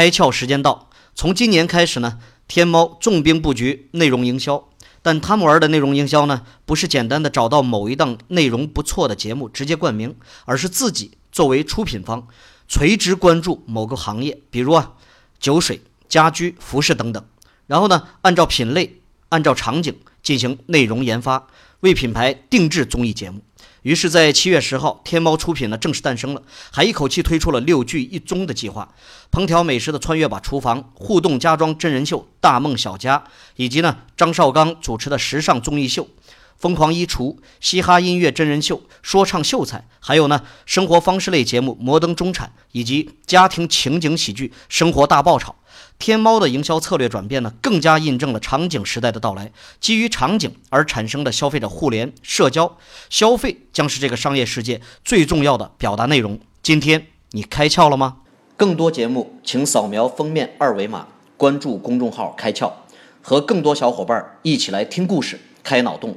开窍时间到。从今年开始呢，天猫重兵布局内容营销。但他们玩的内容营销呢，不是简单的找到某一档内容不错的节目直接冠名，而是自己作为出品方，垂直关注某个行业，比如啊，酒水、家居、服饰等等。然后呢，按照品类、按照场景进行内容研发，为品牌定制综艺节目。于是，在七月十号，天猫出品呢正式诞生了，还一口气推出了六剧一综的计划：烹调美食的穿越吧厨房、互动家装真人秀《大梦小家》，以及呢张绍刚主持的时尚综艺秀《疯狂衣橱》、嘻哈音乐真人秀、说唱秀才，还有呢生活方式类节目《摩登中产》，以及家庭情景喜剧《生活大爆炒》。天猫的营销策略转变呢，更加印证了场景时代的到来。基于场景而产生的消费者互联社交消费，将是这个商业世界最重要的表达内容。今天你开窍了吗？更多节目，请扫描封面二维码，关注公众号“开窍”，和更多小伙伴一起来听故事、开脑洞。